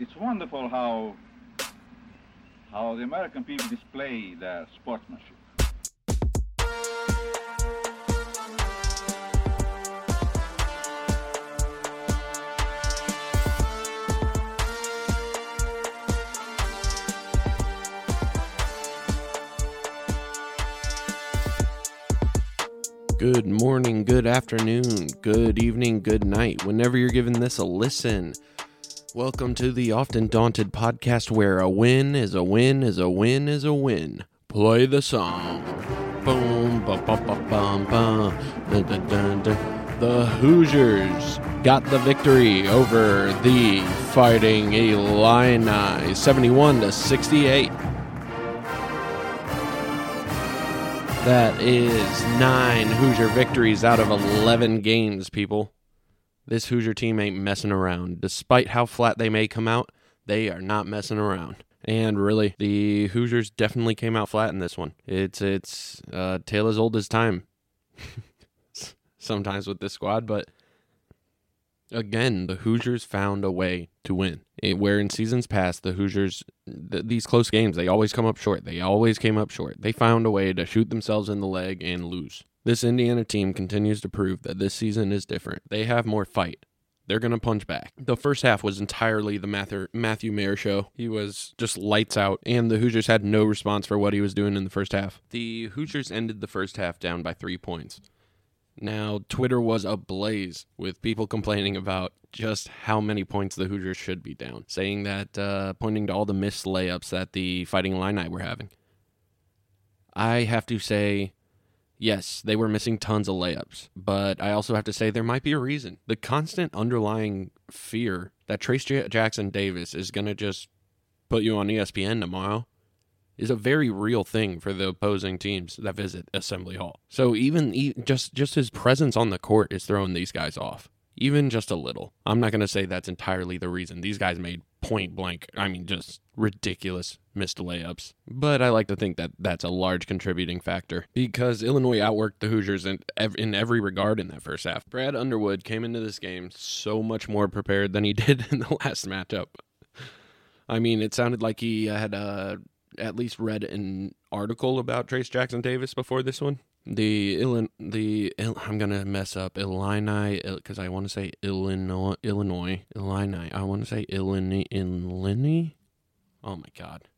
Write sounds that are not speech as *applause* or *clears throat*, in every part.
it's wonderful how how the American people display their sportsmanship. Good morning, good afternoon, good evening, good night, whenever you're giving this a listen. Welcome to the Often Daunted podcast where a win is a win is a win is a win. Play the song. Boom, ba ba ba bum bum. Dun, dun, dun, dun. The Hoosiers got the victory over the Fighting Illini 71 to 68. That is nine Hoosier victories out of 11 games, people. This Hoosier team ain't messing around. Despite how flat they may come out, they are not messing around. And really, the Hoosiers definitely came out flat in this one. It's it's uh, tale as old as time. *laughs* Sometimes with this squad, but again, the Hoosiers found a way to win. It, where in seasons past, the Hoosiers, th- these close games, they always come up short. They always came up short. They found a way to shoot themselves in the leg and lose. This Indiana team continues to prove that this season is different. They have more fight. They're going to punch back. The first half was entirely the Matthew Mayer show. He was just lights out, and the Hoosiers had no response for what he was doing in the first half. The Hoosiers ended the first half down by three points. Now, Twitter was ablaze with people complaining about just how many points the Hoosiers should be down, saying that, uh, pointing to all the missed layups that the Fighting Illini were having. I have to say, yes, they were missing tons of layups, but I also have to say there might be a reason. The constant underlying fear that Trayce J- Jackson Davis is going to just put you on ESPN tomorrow is a very real thing for the opposing teams that visit Assembly Hall. So even e- just just his presence on the court is throwing these guys off, even just a little. I'm not going to say that's entirely the reason. These guys made point blank, I mean just ridiculous missed layups. But I like to think that that's a large contributing factor because Illinois outworked the Hoosiers in in every regard in that first half. Brad Underwood came into this game so much more prepared than he *laughs* did in the last matchup. I mean, it sounded like he had uh, at least read an article about Trayce Jackson Davis before this one. The Illin, the I'm gonna mess up Illini because I want to say Illinois, Illinois, Illini. I want to say Illini, Illini. Oh my god,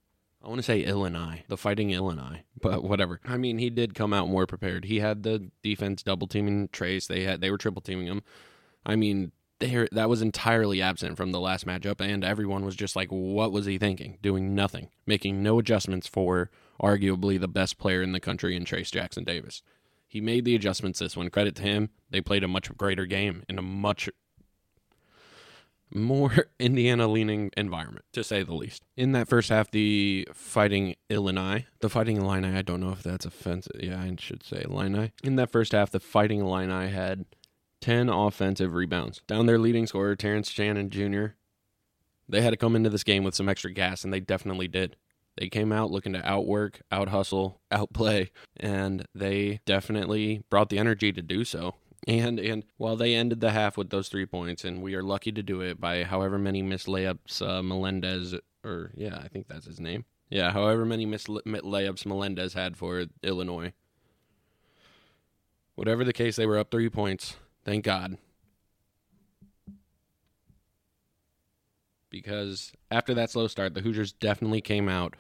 I want to say Illinois, the Fighting Illinois, but whatever. I mean, he did come out more prepared. He had the defense double teaming Trayce. They had they were triple teaming him. I mean, there that was entirely absent from the last matchup, and everyone was just like, "What was he thinking? Doing nothing, making no adjustments for arguably the best player in the country in Trayce Jackson Davis." He made the adjustments this one. Credit to him. They played a much greater game in a much more *laughs* Indiana leaning environment, to say the least. In that first half, the fighting Illini, the fighting Illini, I don't know if that's offensive. Yeah, I should say Illini. In that first half, the fighting Illini had 10 offensive rebounds. Down their leading scorer, Terrence Shannon Jr., they had to come into this game with some extra gas, and they definitely did. They came out looking to outwork, out hustle, *laughs* outplay, and they definitely brought the energy to do so. And and while they ended the half with those three points, and we are lucky to do it by however many missed layups uh, Melendez, or yeah, I think that's his name. Yeah, however many missed layups Melendez had for Illinois. Whatever the case, they were up three points. Thank God. Because after that slow start, the Hoosiers definitely came out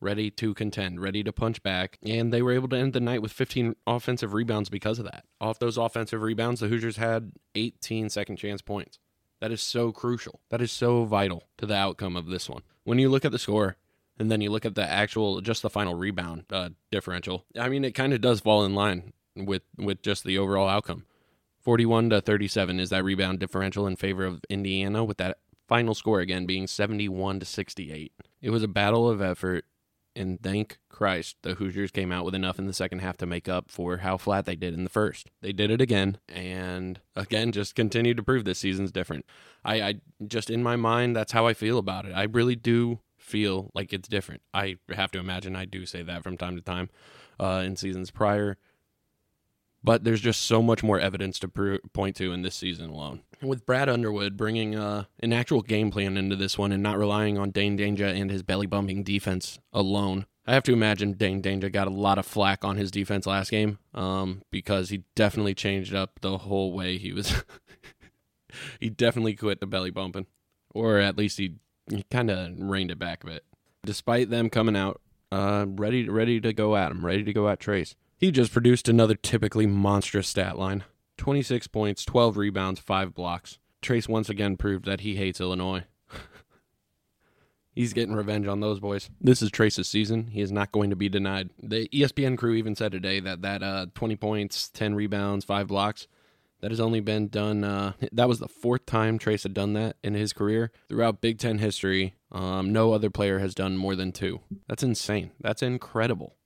ready to contend, ready to punch back, and they were able to end the night with 15 offensive rebounds because of that. Off those offensive rebounds, the Hoosiers had 18 second chance points. That is so crucial. That is so vital to the outcome of this one. When you look at the score, and then you look at the actual, just the final rebound uh, differential, I mean, it kind of does fall in line with with just the overall outcome. 41 to 37 is that rebound differential in favor of Indiana with that final score again being 71 to 68. It was a battle of effort and thank Christ the Hoosiers came out with enough in the second half to make up for how flat they did in the first. They did it again and again just continued to prove this season's different. I, I just in my mind that's how I feel about it. I really do feel like it's different. I have to imagine I do say that from time to time uh, in seasons prior but there's just so much more evidence to point to in this season alone. With Brad Underwood bringing uh, an actual game plan into this one and not relying on Dain Dainja and his belly bumping defense alone, I have to imagine Dain Dainja got a lot of flack on his defense last game um, because he definitely changed up the whole way he was. *laughs* he definitely quit the belly bumping, or at least he, he kind of reined it back a bit. Despite them coming out uh, ready ready to go at him, ready to go at Trayce, he just produced another typically monstrous stat line: 26 points, 12 rebounds, five blocks. Trayce once again proved that he hates Illinois. *laughs* He's getting revenge on those boys. This is Trayce's season. He is not going to be denied. The ESPN crew even said today that that uh, 20 points, 10 rebounds, five blocks, that has only been done. Uh, *laughs* that was the fourth time Trayce had done that in his career throughout Big Ten history. Um, no other player has done more than two. That's insane. That's incredible.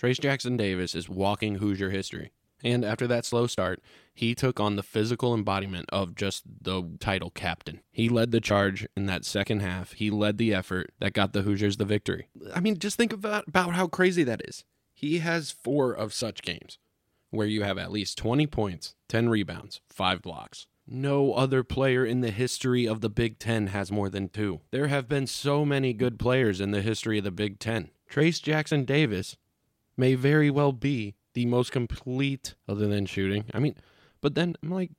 Trayce Jackson Davis is walking Hoosier history. And after that slow start, he took on the physical embodiment of just the title captain. He led the charge in that second half. He led the effort that got the Hoosiers the victory. I mean, just think about, about how crazy that is. He has four of such games where you have at least 20 points, 10 rebounds, five blocks. No other player in the history of the Big Ten has more than two. There have been so many good players in the history of the Big Ten. Trayce Jackson Davis may very well be the most complete other than shooting. I mean, but then I'm like,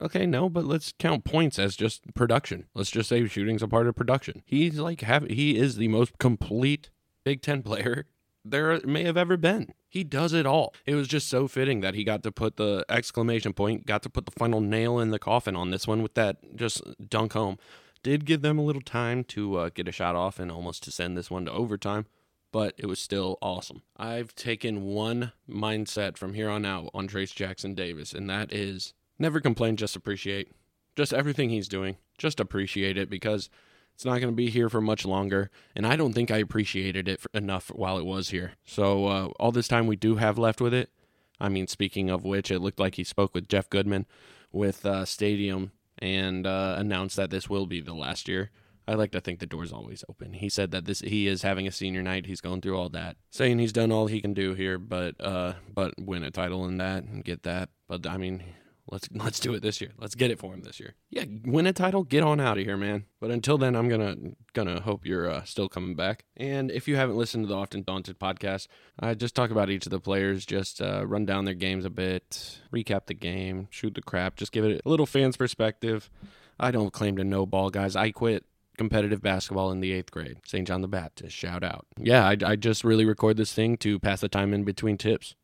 okay, no, but let's count points as just production. Let's just say shooting's a part of production. He's like have he is the most complete Big Ten player *laughs* there may have ever been. He does it all. It was just so fitting that he got to put the exclamation point, got to put the final nail in the coffin on this one with that just dunk home. Did give them a little time to uh, get a shot off and almost to send this one to overtime but it was still awesome. I've taken one mindset from here on out on Trayce Jackson Davis, and that is never complain, just appreciate. Just everything he's doing, just appreciate it because it's not going to be here for much longer. And I don't think I appreciated it enough while it was here. So, uh, all this time we do have left with it, I mean, speaking of which, it looked like he spoke with Jeff Goodman with uh, Stadium and uh, announced that this will be the last year. I like to think the door's always open. He said that this he is having a senior night. He's going through all that, saying he's done all he can do here, but uh, but win a title in that and get that. But I mean, let's let's do it this year. Let's get it for him this year. Yeah, win a title, get on out of here, man. But until then, I'm gonna gonna hope you're uh, still coming back. And if you haven't listened to the Often Daunted podcast, I just talk about each of the players, just uh, run down their games a bit, recap the game, shoot the crap, just give it a little fans perspective. I don't claim to know ball, guys. I quit competitive basketball in the eighth grade. St. John the Baptist, shout out. Yeah, I, I just really record this thing to pass the time in between tips.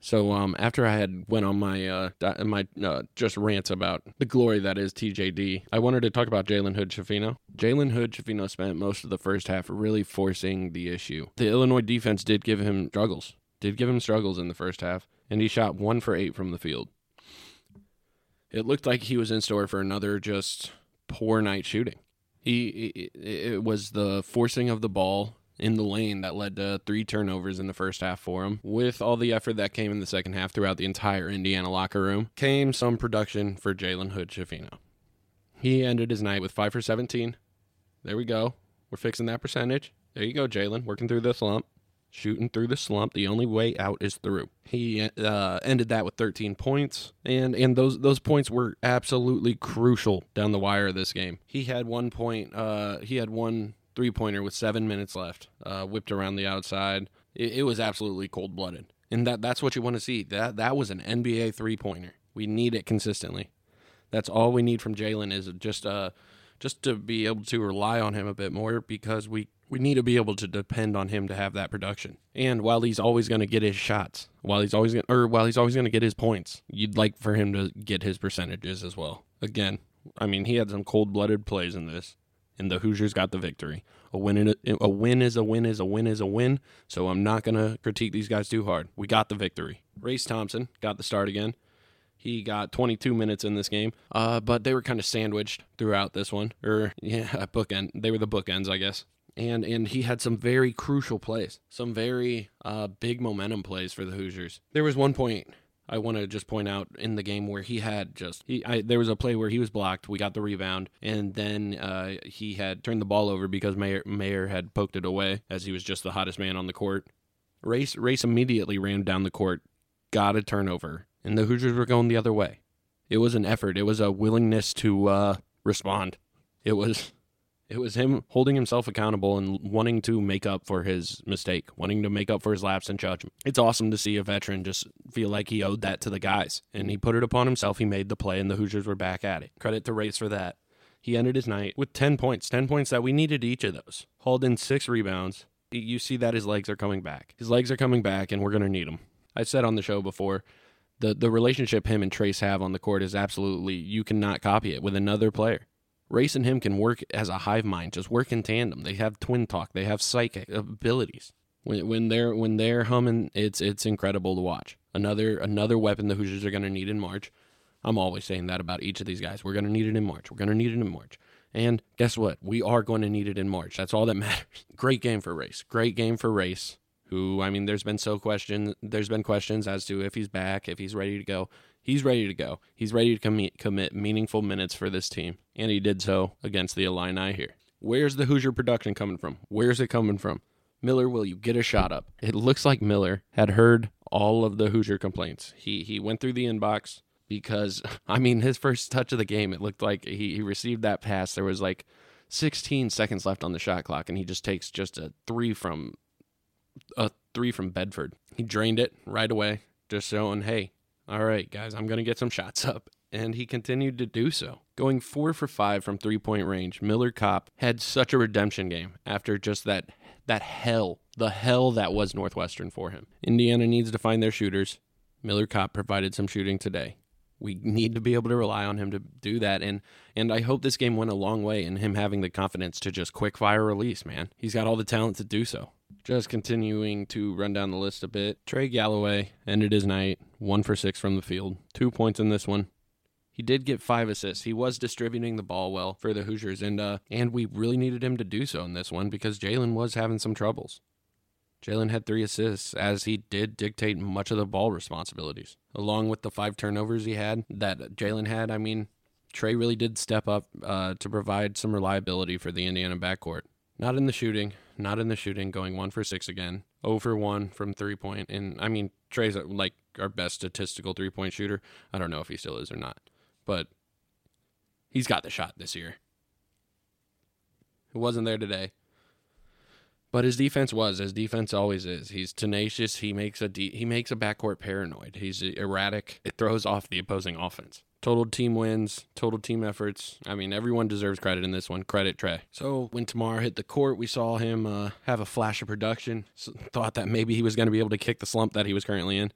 So um, after I had went on my uh, my uh, just rants about the glory that is TJD, I wanted to talk about Jalen Hood Schifino. Jalen Hood Schifino spent most of the first half really forcing the issue. The Illinois defense did give him struggles, did give him struggles in the first half, and he shot one for eight from the field. It looked like he was in store for another just poor night shooting. He it was the forcing of the ball in the lane that led to three turnovers in the first half for him. With all the effort that came in the second half throughout the entire Indiana locker room, came some production for Jalen Hood Schifino. He ended his night with five for 17. There we go. We're fixing that percentage. There you go, Jalen, working through this slump shooting through the slump. The only way out is through. He uh, ended that with 13 points, and and those those points were absolutely crucial down the wire of this game. He had one point. Uh, he had one three pointer with seven minutes left, uh, whipped around the outside. It, it was absolutely cold blooded, and that that's what you want to see. That that was an NBA three pointer. We need it consistently. That's all we need from Jalen is just uh just to be able to rely on him a bit more because we we need to be able to depend on him to have that production. And while he's always going to get his shots, while he's always gonna, or while he's always going to get his points, you'd like for him to get his percentages as well. Again, I mean, he had some cold-blooded plays in this, and the Hoosiers got the victory. A win, a, a win is a win is a win is a win. So I'm not going to critique these guys too hard. We got the victory. Race Thompson got the start again. He got 22 minutes in this game, uh, but they were kind of sandwiched throughout this one. Or *laughs* yeah, bookend. They were the bookends, I guess and and he had some very crucial plays, some very uh, big momentum plays for the Hoosiers. There was one point I want to just point out in the game where he had just he I, there was a play where he was blocked. We got the rebound, and then uh, he had turned the ball over because Mayer Mayer had poked it away as he was just the hottest man on the court. Race Race immediately ran down the court, got a turnover, and the Hoosiers were going the other way. It was an effort. It was a willingness to uh, respond. It was it was him holding himself accountable and wanting to make up for his mistake, wanting to make up for his lapse in judgment. It's awesome to see a veteran just feel like he owed that to the guys, and he put it upon himself. He made the play, and the Hoosiers were back at it. Credit to Race for that. He ended his night with 10 points, 10 points that we needed each of those. Hauled in six rebounds. You see that his legs are coming back. His legs are coming back, and we're going to need them. I said on the show before, the, the relationship him and Trayce have on the court is absolutely, you cannot copy it with another player. Race and him can work as a hive mind, just work in tandem. They have twin talk. They have psychic abilities. When, when they're when they're humming, it's it's incredible to watch. Another another weapon the Hoosiers are going to need in March. I'm always saying that about each of these guys. We're going to need it in March. We're going to need it in March. And guess what? We are going to need it in March. That's all that *laughs* matters. Great game for Race. Great game for Race. Who I mean, there's been so question. There's been questions as to if he's back, if he's ready to go. He's ready to go. He's ready to commit, commit meaningful minutes for this team, and he did so against the Illini here. Where's the Hoosier production coming from? Where's it coming from? Miller, will you get a shot up? It looks like Miller had heard all of the Hoosier complaints. He he went through the inbox because *laughs* I mean his first touch of the game, it looked like he, he received that pass. There was like 16 seconds left on the shot clock, and he just takes just a three from a three from Bedford. He drained it right away, just showing, hey, all right, guys, I'm going to get some shots up. And he continued to do so. Going four for five from three point range, Miller Kopp had such a redemption game after just that that hell, the hell that was Northwestern for him. Indiana needs to find their shooters. Miller Kopp provided some shooting today. We need to be able to rely on him to do that, and and I hope this game went a long way in him having the confidence to just quick fire release. Man, he's got all the talent to do so. Just continuing to run down the list a bit. Trey Galloway ended his night one for six from the field, two points in this one. He did get five assists. He was distributing the ball well for the Hoosiers, and uh, and we really needed him to do so in this one because Jalen was having some troubles. Jalen had three assists, as he did dictate much of the ball responsibilities, along with the five turnovers he had that Jalen had. I mean, Trey really did step up uh, to provide some reliability for the Indiana backcourt. Not in the shooting, not in the shooting, going one for six again, over one from three point. And I mean, Trey's like our best statistical three point shooter. I don't know if he still is or not, but he's got the shot this year. It wasn't there today. But his defense was, as defense always is. He's tenacious. He makes a de- he makes a backcourt paranoid. He's erratic. It throws off the opposing offense. Total team wins, total team efforts. I mean, everyone deserves credit in this one. Credit Trey. So when Tamar hit the court, we saw him uh, have a flash of production. So, thought that maybe he was going to be able to kick the slump that he was currently in.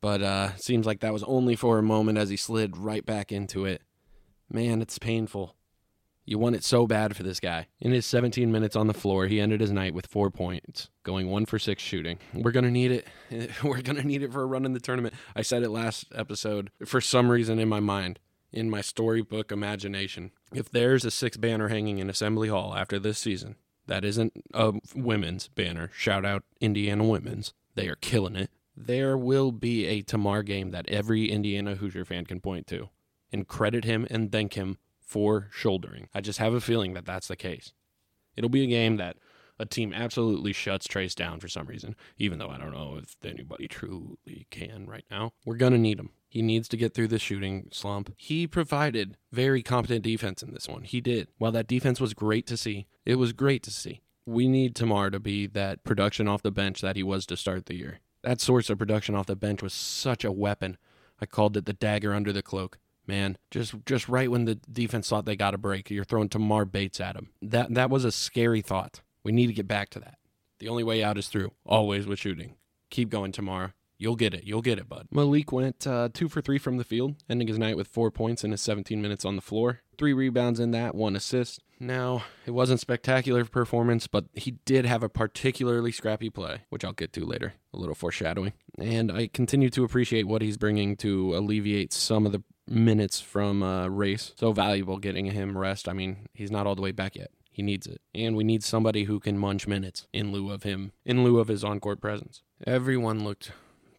But uh, seems like that was only for a moment as he slid right back into it. Man, it's painful. You want it so bad for this guy. In his 17 minutes on the floor, he ended his night with four points, going one for six shooting. We're to need it. *laughs* We're to need it for a run in the tournament. I said it last episode. For some reason in my mind, in my storybook imagination, if there's a six banner hanging in Assembly Hall after this season, that isn't a women's banner. Shout out Indiana women's. They are killing it. There will be a Tamar game that every Indiana Hoosier fan can point to and credit him and thank him for shouldering. I just have a feeling that that's the case. It'll be a game that a team absolutely shuts Trayce down for some reason, even though I don't know if anybody truly can right now. We're going to need him. He needs to get through the shooting slump. He provided very competent defense in this one. He did. While that defense was great to see, it was great to see. We need Tamar to be that production off the bench that he was to start the year. That source of production off the bench was such a weapon. I called it the dagger under the cloak man. Just just right when the defense thought they got a break, you're throwing Tamar Bates at him. That that was a scary thought. We need to get back to that. The only way out is through, always with shooting. Keep going Tamar. You'll get it. You'll get it, bud. Malik went uh, two for three from the field, ending his night with four points in his 17 minutes on the floor. Three rebounds in that, one assist. Now, it wasn't spectacular performance, but he did have a particularly scrappy play, which I'll get to later. A little foreshadowing. And I continue to appreciate what he's bringing to alleviate some of the minutes from uh, race. So valuable getting him rest. I mean, he's not all the way back yet. He needs it. And we need somebody who can munch minutes in lieu of him, in lieu of his on court presence. Everyone looked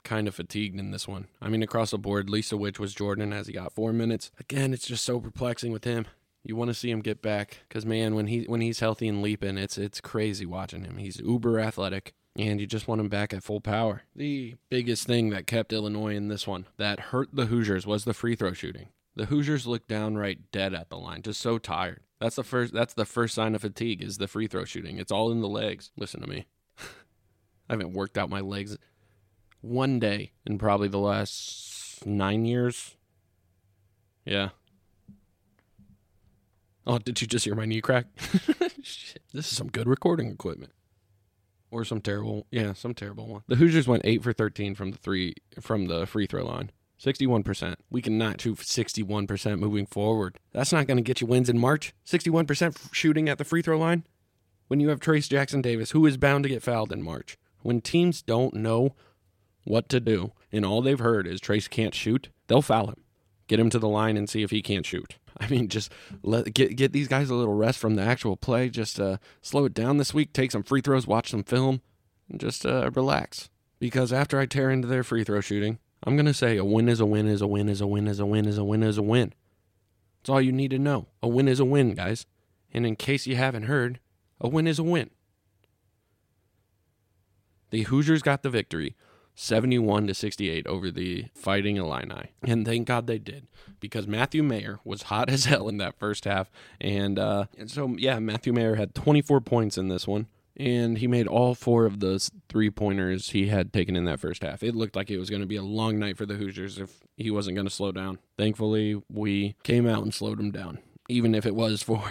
kind of fatigued in this one. I mean, across the board, least of which was Jordan as he got four minutes. Again, it's just so perplexing with him. You want to see him get back because man, when he when he's healthy and leaping, it's it's crazy watching him. He's uber athletic. And you just want him back at full power. The biggest thing that kept Illinois in this one that hurt the Hoosiers was the free throw shooting. The Hoosiers looked downright dead at the line, just so tired. That's the first that's the first sign of fatigue is the free throw shooting. It's all in the legs. Listen to me. *laughs* I haven't worked out my legs one day in probably the last 9 years. Yeah. Oh, did you just hear my knee crack? *laughs* Shit, this is some good recording equipment. Or some terrible, yeah, some terrible one. The Hoosiers went 8 for 13 from the 3 from the free throw line. 61%. We cannot shoot 61% moving forward. That's not going to get you wins in March. 61% shooting at the free throw line. When you have Trayce Jackson Davis, who is bound to get fouled in March. When teams don't know what to do and all they've heard is Trayce can't shoot, they'll foul him. Get him to the line and see if he can't shoot. *laughs* I mean, just let get get these guys a little rest from the actual play. Just uh, slow it down this week. Take some free throws, watch some film, and just uh, relax. Because after I tear into their free throw shooting, I'm to say a win is a win is a win is a win is a win is a win is a win. That's all you need to know. A win is a win, guys. And in case you haven't heard, a win is a win. The Hoosiers got the victory 71 to 68 over the Fighting Illini. And thank God they did because Matthew Mayer was hot *laughs* as hell in that first half. And, uh, and so, yeah, Matthew Mayer had 24 points in this one and he made all four of those three pointers he had taken in that first half. It looked like it was going to be a long night for the Hoosiers if he wasn't going to slow down. Thankfully, we came out and slowed him down, even if it was *laughs* for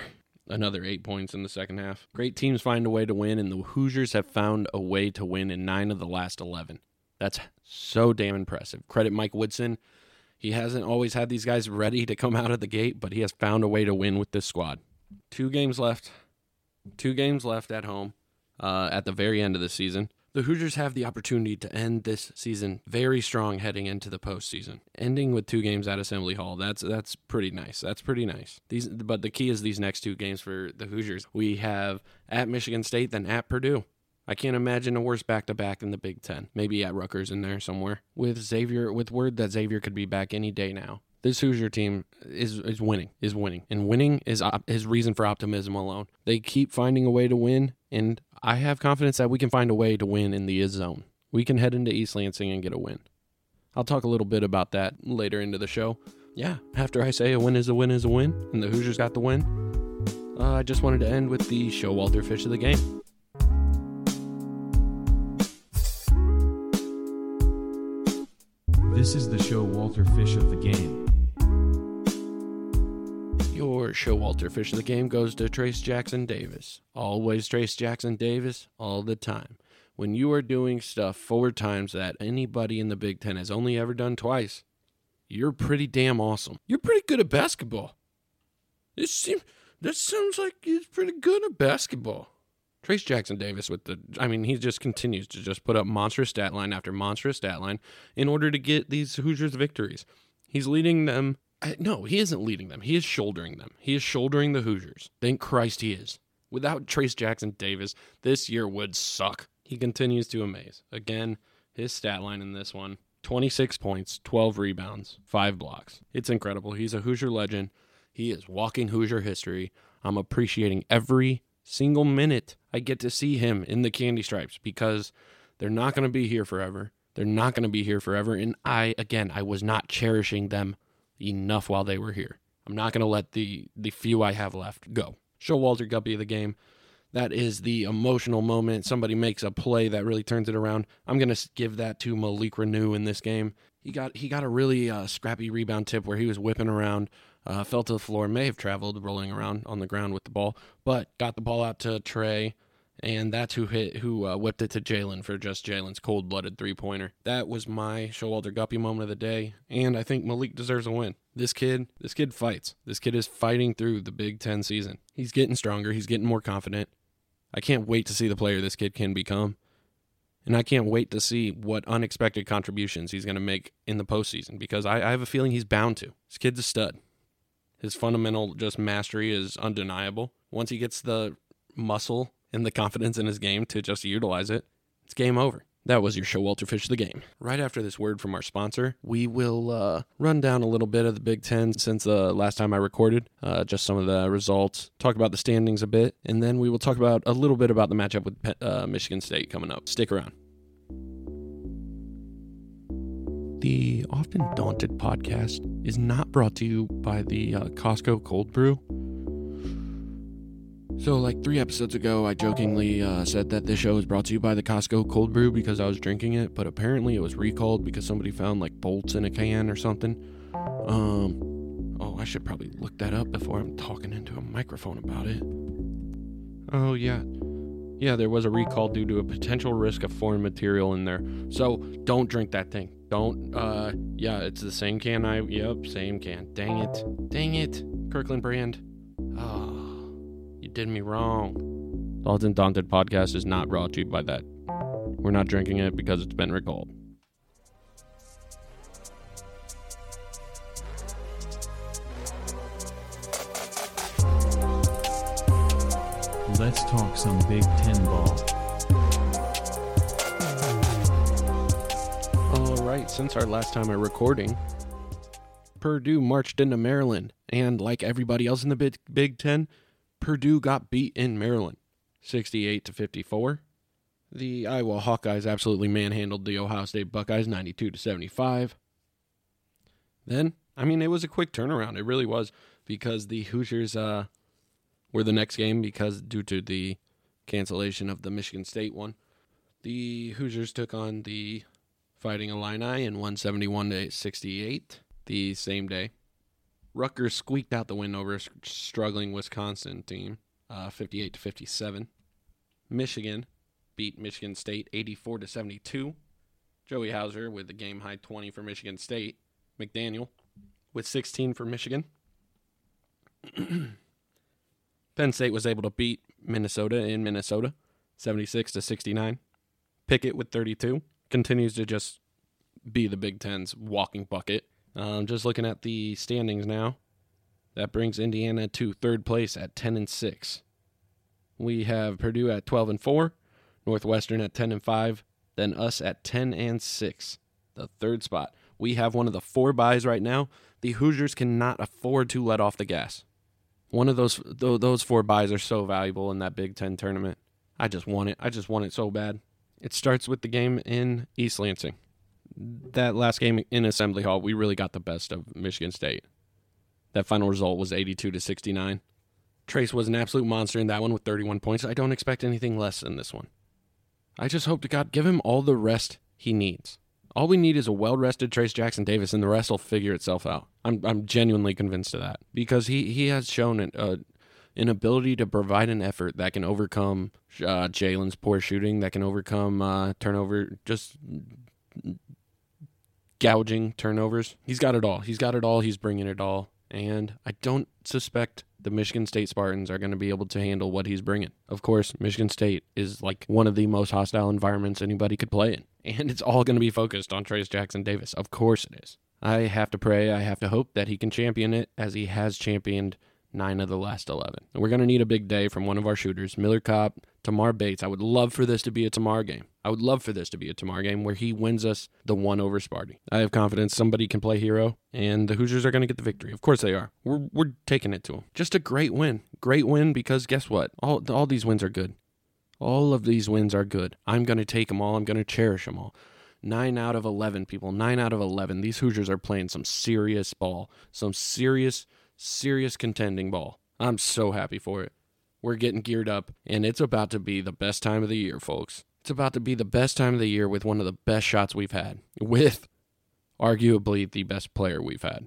another eight points in the second half. Great teams find a way to win, and the Hoosiers have found a way to win in nine of the last 11. That's so damn impressive. Credit Mike Woodson. He hasn't always had these guys ready to come out of the gate, but he has found a way to win with this squad. Two games left. Two games left at home uh, at the very end of the season. The Hoosiers have the opportunity to end this season very strong heading into the postseason. Ending with two games at Assembly Hall, that's that's pretty nice. That's pretty nice. These, but the key is these next two games for the Hoosiers. We have at Michigan State, then at Purdue. I can't imagine a worse back to back in the Big Ten. Maybe at Rutgers in there somewhere. With Xavier, with word that Xavier could be back any day now. This Hoosier team is is winning, is winning, and winning is op- his reason for optimism alone. They keep finding a way to win, and I have confidence that we can find a way to win in the Izzone. We can head into East Lansing and get a win. I'll talk a little bit about that later into the show. Yeah, after I say a win is a win is a win, and the Hoosiers got the win, uh, I just wanted to end with the Showalter Fish of the game. This is the Showalter Fish of the game. Your Showalter Fish of the game goes to Trayce Jackson Davis. Always Trayce Jackson Davis, all the time. When you are doing stuff four times that anybody in the Big Ten has only ever done twice, you're pretty damn awesome. You're pretty good at basketball. This seems that sounds like he's pretty good at basketball. Trayce Jackson Davis with the I mean, he just continues to just put up monstrous stat line after monstrous stat line in order to get these Hoosiers victories. He's leading them no, he isn't leading them. He is shouldering them. He is shouldering the Hoosiers. Thank Christ he is. Without Trayce Jackson Davis, this year would suck. He continues to amaze. Again, his stat line in this one 26 points, 12 rebounds, 5 blocks. It's incredible. He's a Hoosier legend. He is walking Hoosier history. I'm appreciating every single minute I get to see him in the candy stripes because they're not going to be here forever. They're not going to be here forever. And I, again, I was not cherishing them enough while they were here. I'm not going to let the, the few I have left go. Showalter Guppy the game. That is the emotional moment. Somebody makes a play that really turns it around. I'm going to give that to Malik Reneau in this game. He got he got a really uh, scrappy rebound tip where he was whipping around, uh, fell to the floor, may have traveled rolling around on the ground with the ball, but got the ball out to Trey, and that's who hit who uh, whipped it to Jalen for just Jalen's cold blooded three pointer. That was my Showalter Guppy moment of the day, and I think Malik deserves a win. This kid, this kid fights. This kid is fighting through the Big Ten season. He's getting stronger. He's getting more confident. I can't wait to see the player this kid can become. And I can't wait to see what unexpected contributions he's going to make in the postseason because I, I have a feeling he's bound to. This kid's a stud. His fundamental just mastery is undeniable. Once he gets the muscle and the confidence in his game to just utilize it, it's game over. That was your Showalter Fish, the game. Right after this word from our sponsor, we will uh, run down a little bit of the Big Ten since the last time I recorded, uh, just some of the results, talk about the standings a bit, and then we will talk about a little bit about the matchup with uh, Michigan State coming up. Stick around. The Often Daunted podcast is not brought to you by the uh, Costco Cold Brew. So, like three episodes ago, I jokingly uh, said that this show is brought to you by the Costco Cold Brew because I was drinking it, but apparently it was recalled because somebody found like bolts in a can or something. Um, oh, I should probably look that up before I'm talking into a microphone about it. Oh, yeah. Yeah, there was a recall due to a potential risk of foreign material in there. So, don't drink that thing. Don't, uh, yeah, it's the same can I, yep, same can. Dang it. Dang it. Kirkland brand. Oh. You did me wrong. Often Daunted podcast is not brought to you by that. We're not drinking it because it's been recalled. Let's talk some Big Ten ball. Since our last time of recording, Purdue marched into Maryland, and like everybody else in the Big, Big Ten, Purdue got beat in Maryland, 68 to 54. The Iowa Hawkeyes absolutely manhandled the Ohio State Buckeyes, 92 to 75. Then, I mean, it was a quick turnaround. It really was because the Hoosiers uh, were the next game because due to the cancellation of the Michigan State one, the Hoosiers took on the Fighting Illini in 171 to 68 the same day. Rutgers squeaked out the win over a struggling Wisconsin team, uh, 58 to 57. Michigan beat Michigan State 84 to 72. Joey Hauser with the game high 20 for Michigan State. McDaniel with 16 for Michigan. *clears throat* Penn State was able to beat Minnesota in Minnesota, 76 to 69. Pickett with 32 continues to just be the Big Ten's walking bucket. Um, just looking at the standings now, that brings Indiana to third place at 10 and 6. We have Purdue at 12 and 4, Northwestern at 10 and 5, then us at 10 and 6, the third spot. We have one of the four buys right now. The Hoosiers cannot afford to let off the gas. One of those those four buys are so valuable in that Big Ten tournament. I just want it. I just want it so bad. It starts with the game in East Lansing. That last game in Assembly Hall, we really got the best of Michigan State. That final result was 82 to 69. Trayce was an absolute monster in that one with 31 points. I don't expect anything less in this one. I just hope to God give him all the rest he needs. All we need is a well-rested Trayce Jackson Davis, and the rest will figure itself out. I'm I'm genuinely convinced of that because he he has shown an an ability to provide an effort that can overcome uh, Jalen's poor shooting, that can overcome uh, turnover, just gouging turnovers. He's got it all. He's got it all. He's bringing it all, and I don't suspect the Michigan State Spartans are going to be able to handle what he's bringing. Of course, Michigan State is like one of the most hostile environments anybody could play in, and it's all going to be focused on Trayce Jackson Davis. Of course it is. I have to pray, I have to hope that he can champion it as he has championed nine of the last 11. And we're going to need a big day from one of our shooters, Miller Kopp, Tamar Bates. I would love for this to be a Tamar game. I would love for this to be a Tamar game where he wins us the one over Sparty. I have confidence somebody can play hero, and the Hoosiers are going to get the victory. Of course they are. We're, we're taking it to them. Just a great win. Great win because guess what? All, all these wins are good. All of these wins are good. I'm going to take them all. I'm going to cherish them all. Nine out of 11, people. Nine out of 11. These Hoosiers are playing some serious ball. Some serious serious contending ball. I'm so happy for it. We're getting geared up, and it's about to be the best time of the year, folks. It's about to be the best time of the year with one of the best shots we've had, with arguably the best player we've had.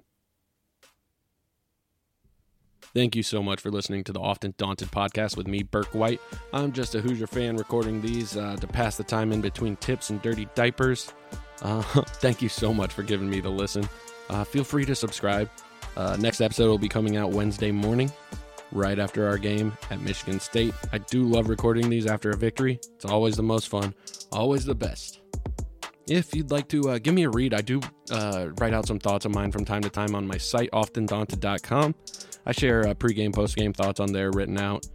Thank you so much for listening to the Often Daunted podcast with me, Burke White. I'm just a Hoosier fan recording these uh, to pass the time in between tips and dirty diapers. Uh, *laughs* thank you so much for giving me the listen. Uh, feel free to subscribe. Uh, next episode will be coming out Wednesday morning, right after our game at Michigan State. I do love recording these after a victory. It's always the most fun, always the best. If you'd like to uh, give me a read, I do uh, write out some thoughts of mine from time to time on my site, oftendaunted.com. I share uh, pregame, postgame thoughts on there written out.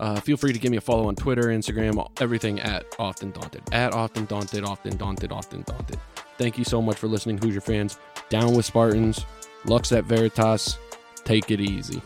Uh, feel free to give me a follow on Twitter, Instagram, everything at Often Daunted. At Often Daunted, Often Daunted, Often Daunted. Thank you so much for listening, Hoosier fans. Down with Spartans. Lux et Veritas. Take it easy.